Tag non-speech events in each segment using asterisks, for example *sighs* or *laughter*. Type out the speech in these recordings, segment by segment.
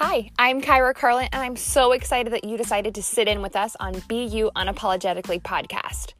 Hi, I'm Kyra Carlin, and I'm so excited that you decided to sit in with us on Be You Unapologetically podcast.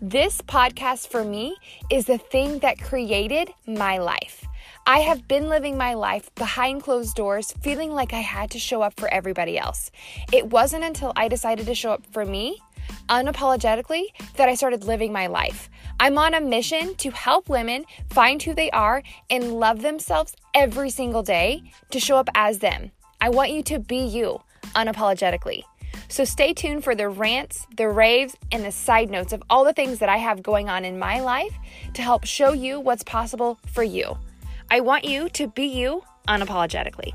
This podcast for me is the thing that created my life. I have been living my life behind closed doors, feeling like I had to show up for everybody else. It wasn't until I decided to show up for me unapologetically that I started living my life. I'm on a mission to help women find who they are and love themselves every single day to show up as them. I want you to be you unapologetically. So stay tuned for the rants, the raves, and the side notes of all the things that I have going on in my life to help show you what's possible for you. I want you to be you unapologetically.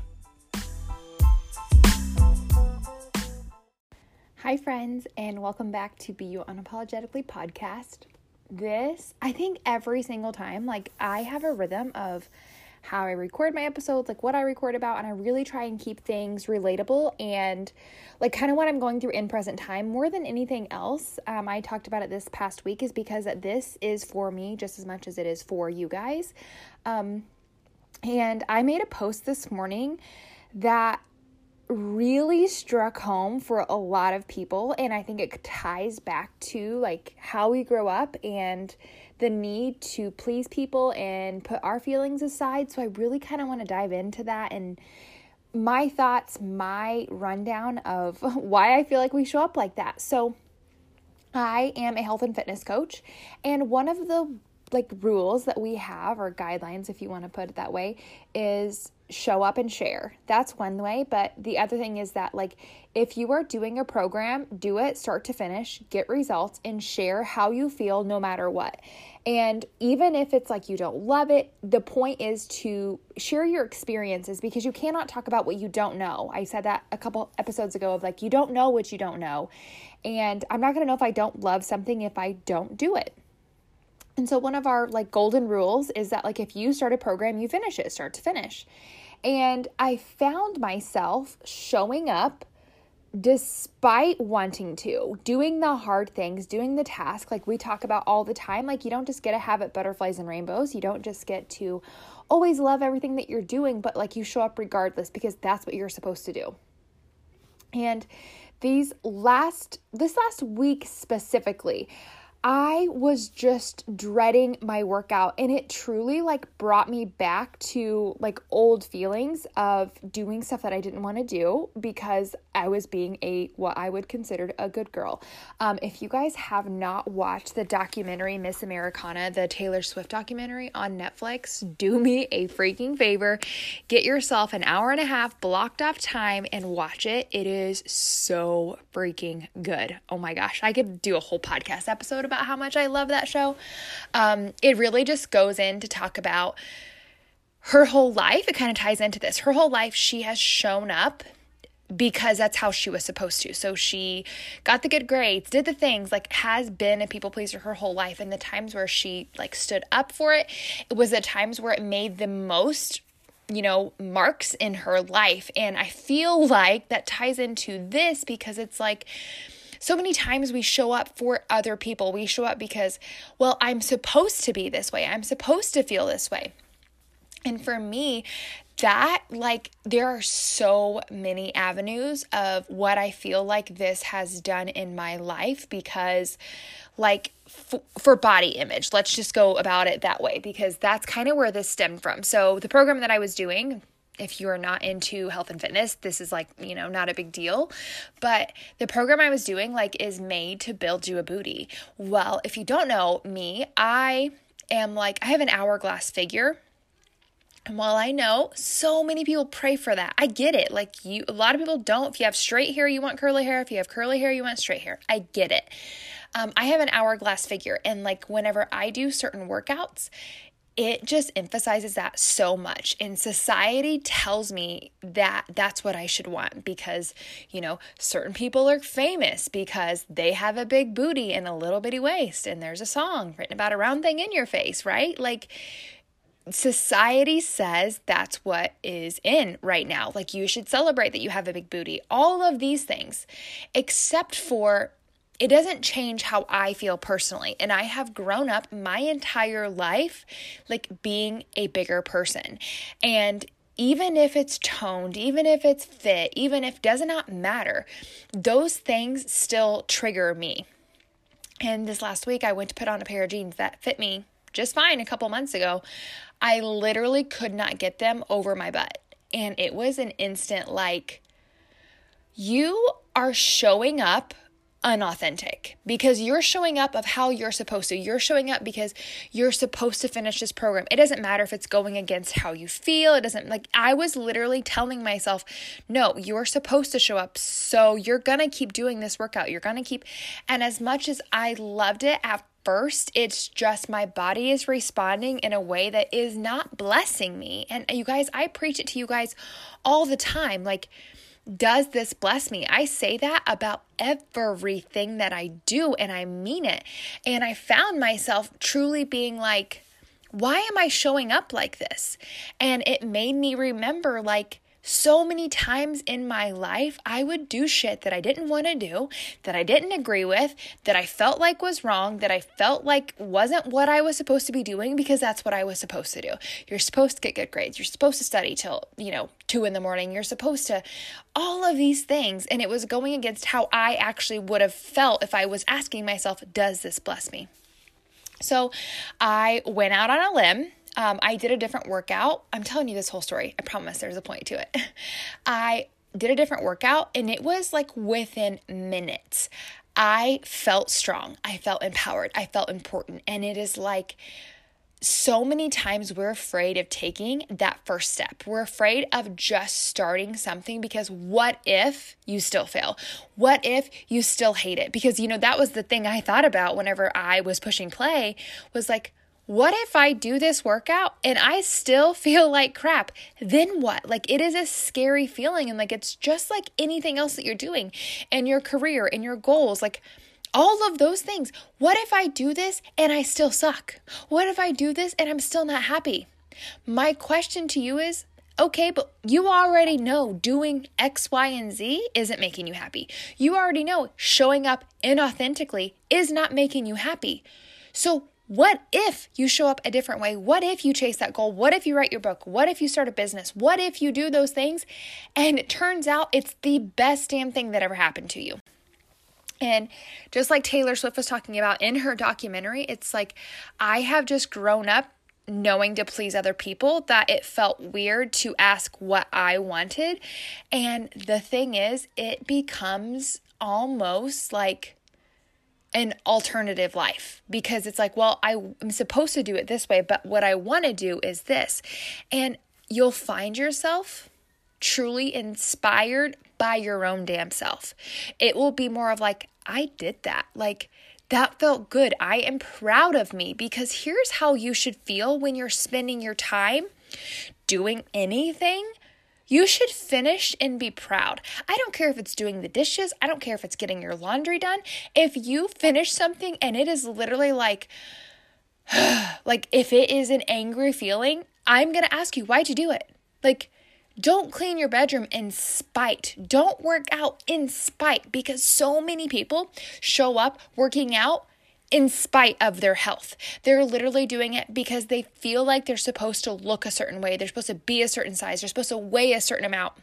Hi, friends, and welcome back to Be You Unapologetically podcast. This, I think, every single time, like, I have a rhythm of how I record my episodes, like what I record about, and I really try and keep things relatable and like kind of what I'm going through in present time more than anything else. Um, I talked about it this past week is because this is for me just as much as it is for you guys. Um, and I made a post this morning that really struck home for a lot of people and I think it ties back to like how we grow up and the need to please people and put our feelings aside. So I really kind of want to dive into that and my thoughts, my rundown of *laughs* why I feel like we show up like that. So I am a health and fitness coach and one of the like rules that we have or guidelines if you want to put it that way is show up and share. That's one way, but the other thing is that like if you are doing a program, do it start to finish, get results and share how you feel no matter what. And even if it's like you don't love it, the point is to share your experiences because you cannot talk about what you don't know. I said that a couple episodes ago of like you don't know what you don't know. And I'm not going to know if I don't love something if I don't do it. And so one of our like golden rules is that like if you start a program, you finish it start to finish. And I found myself showing up despite wanting to, doing the hard things, doing the task like we talk about all the time. Like you don't just get to have it butterflies and rainbows. You don't just get to always love everything that you're doing, but like you show up regardless because that's what you're supposed to do. And these last this last week specifically, I was just dreading my workout and it truly like brought me back to like old feelings of doing stuff that I didn't want to do because I was being a what I would consider a good girl. Um, if you guys have not watched the documentary Miss Americana, the Taylor Swift documentary on Netflix, do me a freaking favor. Get yourself an hour and a half blocked off time and watch it. It is so freaking good. Oh my gosh, I could do a whole podcast episode about about how much I love that show. Um, it really just goes in to talk about her whole life. It kind of ties into this. Her whole life, she has shown up because that's how she was supposed to. So she got the good grades, did the things, like has been a people pleaser her whole life. And the times where she like stood up for it, it was the times where it made the most you know, marks in her life. And I feel like that ties into this because it's like so many times we show up for other people. We show up because, well, I'm supposed to be this way. I'm supposed to feel this way. And for me, that like there are so many avenues of what I feel like this has done in my life because like f- for body image let's just go about it that way because that's kind of where this stemmed from so the program that I was doing if you are not into health and fitness, this is like, you know, not a big deal. But the program I was doing, like, is made to build you a booty. Well, if you don't know me, I am like, I have an hourglass figure. And while I know so many people pray for that, I get it. Like, you, a lot of people don't. If you have straight hair, you want curly hair. If you have curly hair, you want straight hair. I get it. Um, I have an hourglass figure, and like whenever I do certain workouts, it just emphasizes that so much. And society tells me that that's what I should want because, you know, certain people are famous because they have a big booty and a little bitty waist. And there's a song written about a round thing in your face, right? Like, society says that's what is in right now. Like, you should celebrate that you have a big booty. All of these things, except for it doesn't change how I feel personally. And I have grown up my entire life like being a bigger person. And even if it's toned, even if it's fit, even if does not matter, those things still trigger me. And this last week, I went to put on a pair of jeans that fit me just fine a couple months ago. I literally could not get them over my butt. And it was an instant like, you are showing up unauthentic because you're showing up of how you're supposed to. You're showing up because you're supposed to finish this program. It doesn't matter if it's going against how you feel. It doesn't like I was literally telling myself, "No, you're supposed to show up. So you're going to keep doing this workout. You're going to keep and as much as I loved it at first, it's just my body is responding in a way that is not blessing me. And uh, you guys, I preach it to you guys all the time. Like does this bless me? I say that about everything that I do, and I mean it. And I found myself truly being like, why am I showing up like this? And it made me remember, like, so many times in my life, I would do shit that I didn't want to do, that I didn't agree with, that I felt like was wrong, that I felt like wasn't what I was supposed to be doing because that's what I was supposed to do. You're supposed to get good grades. You're supposed to study till, you know, two in the morning. You're supposed to all of these things. And it was going against how I actually would have felt if I was asking myself, does this bless me? So I went out on a limb um, I did a different workout. I'm telling you this whole story. I promise there's a point to it. *laughs* I did a different workout and it was like within minutes. I felt strong. I felt empowered. I felt important. And it is like, so many times we're afraid of taking that first step. We're afraid of just starting something because what if you still fail? What if you still hate it? Because, you know, that was the thing I thought about whenever I was pushing play was like, what if I do this workout and I still *laughs* feel like crap? Then what? Like it is a scary feeling and like it's just like anything else that you're doing and your career, and your goals, like all of those things. What if I do this and I still suck? What if I do this and I'm still not happy? My question to you is Okay, but you already know doing X, Y, and Z isn't making you happy. You already know showing up inauthentically is not making you happy. So, what if you show up a different way? What if you chase that goal? What if you write your book? What if you start a business? What if you do those things and it turns out it's the best damn thing that ever happened to you? And just like Taylor Swift was talking about in her documentary, it's like I have just grown up knowing to please other people that it felt weird to ask what I wanted. And the thing is, it becomes almost like an alternative life because it's like, well, I, am supposed to do it this way, but what I want to do is this. And you'll find yourself truly inspired by your own damn self. It will be more of like, I did that. Like, that felt good. I am proud of me because here's how you should feel when you're spending your time doing anything you should finish and be proud. I don't care if it's doing the dishes, I don't care if it's getting your laundry done. If you finish something and it is literally like, *sighs* like if it is an angry feeling, I'm to ask you, why'd you do it? Like, don't clean your bedroom in spite. Don't work out in spite because so many people show up working out in spite of their health. They're literally doing it because they feel like they're supposed to look a certain way, they're supposed to be a certain size, they're supposed to weigh a certain amount.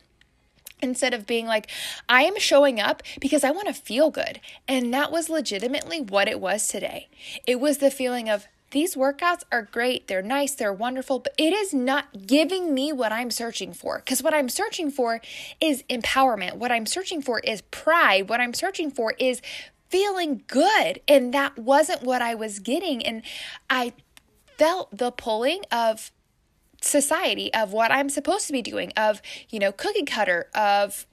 Instead of being like, I am showing up because I want to feel good. And that was legitimately what it was today. It was the feeling of, these workouts are great, they're nice, they're wonderful, but it is not giving me what I'm searching for. Because what I'm searching for is empowerment. What I'm searching for is pride. What I'm searching for is feeling good. And that wasn't what I was getting. And I felt the pulling of society of what I'm supposed to be doing, of, you know, cookie cutter, of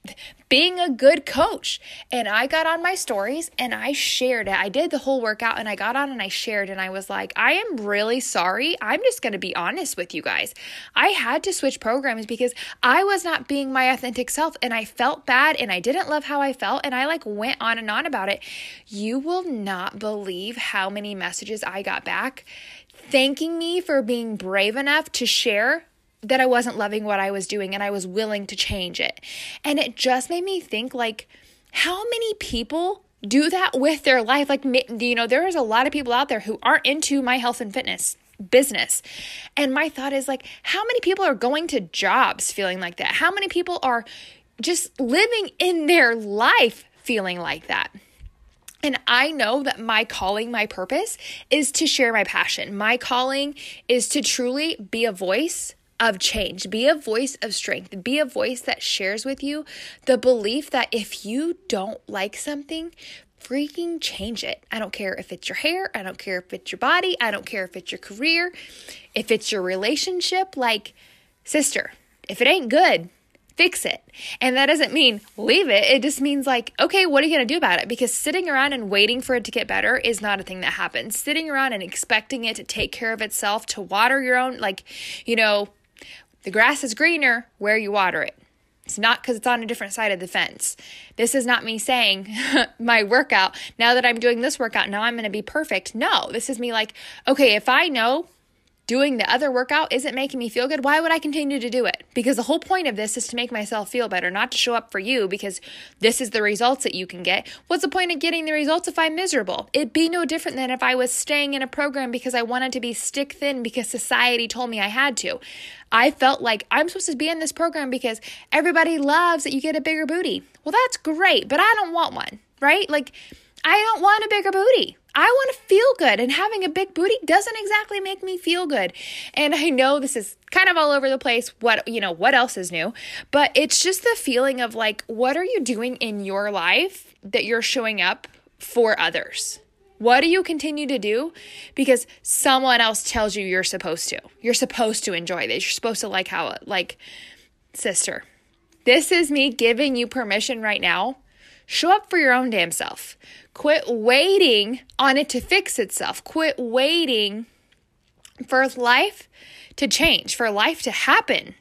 being a good coach. And I got on my stories and I shared it. I did the whole workout and I got on and I shared and I was like, I am really sorry. I'm just going to be honest with you guys. I had to switch programs because I was not being my authentic self and I felt bad and I didn't love how I felt and I like went on and on about it. You will not believe how many messages I got back thanking me for being brave enough to share that I wasn't loving what I was doing and I was willing to change it. And it just made me think like how many people do that with their life like you know there is a lot of people out there who aren't into my health and fitness business. And my thought is like, how many people are going to jobs feeling like that? How many people are just living in their life feeling like that? And I know that my calling, my purpose is to share my passion. My calling is to truly be a voice of change, be a voice of strength, be a voice that shares with you the belief that if you don't like something, freaking change it. I don't care if it's your hair, I don't care if it's your body, I don't care if it's your career, if it's your relationship. Like, sister, if it ain't good, fix it. And that doesn't mean leave it. It just means like, okay, what are you going to do about it? Because sitting around and waiting for it to get better is not a thing that happens. Sitting around and expecting it to take care of itself, to water your own, like, you know, the grass is greener where you water it. It's not because it's on a different side of the fence. This is not me saying *laughs* my workout, now that I'm doing this workout, now I'm going to be perfect. No, this is me like, okay, if I know doing the other workout isn't making me feel good, why would I continue to do it? Because the whole point of this is to make myself feel better, not to show up for you because this is the results that you can get. What's the point of getting the results if I'm miserable? It'd be no different than if I was staying in a program because I wanted to be stick thin because society told me I had to. I felt like I'm supposed to be in this program because everybody loves that you get a bigger booty. Well, that's great, but I don't want one, right? Like, I don't want a bigger booty. I want to feel good, and having a big booty doesn't exactly make me feel good. And I know this is kind of all over the place. What, you know, what else is new? But it's just the feeling of like, what are you doing in your life that you're showing up for others? What do you continue to do? Because someone else tells you you're supposed to. You're supposed to enjoy this. You're supposed to like how, like, sister, this is me giving you permission right now Show up for your own damn self. Quit waiting on it to fix itself. Quit waiting for life to change, for life to happen.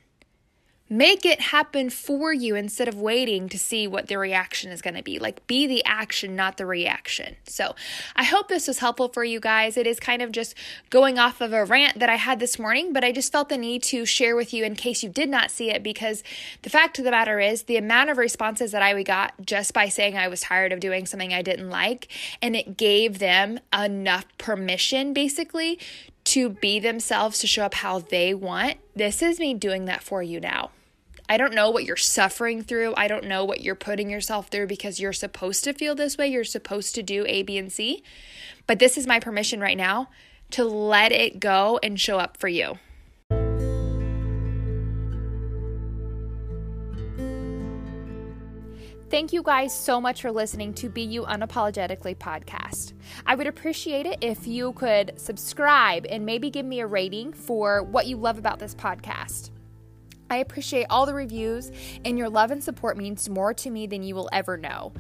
Make it happen for you instead of waiting to see what the reaction is going to be. Like, be the action, not the reaction. So, I hope this was helpful for you guys. It is kind of just going off of a rant that I had this morning, but I just felt the need to share with you in case you did not see it because the fact of the matter is, the amount of responses that I got just by saying I was tired of doing something I didn't like, and it gave them enough permission basically to be themselves, to show up how they want. This is me doing that for you now. I don't know what you're suffering through. I don't know what you're putting yourself through because you're supposed to feel this way. You're supposed to do A, B, and C. But this is my permission right now to let it go and show up for you. Thank you guys so much for listening to Be You Unapologetically podcast. I would appreciate it if you could subscribe and maybe give me a rating for what you love about this podcast. I appreciate all the reviews, and your love and support means more to me than you will ever know.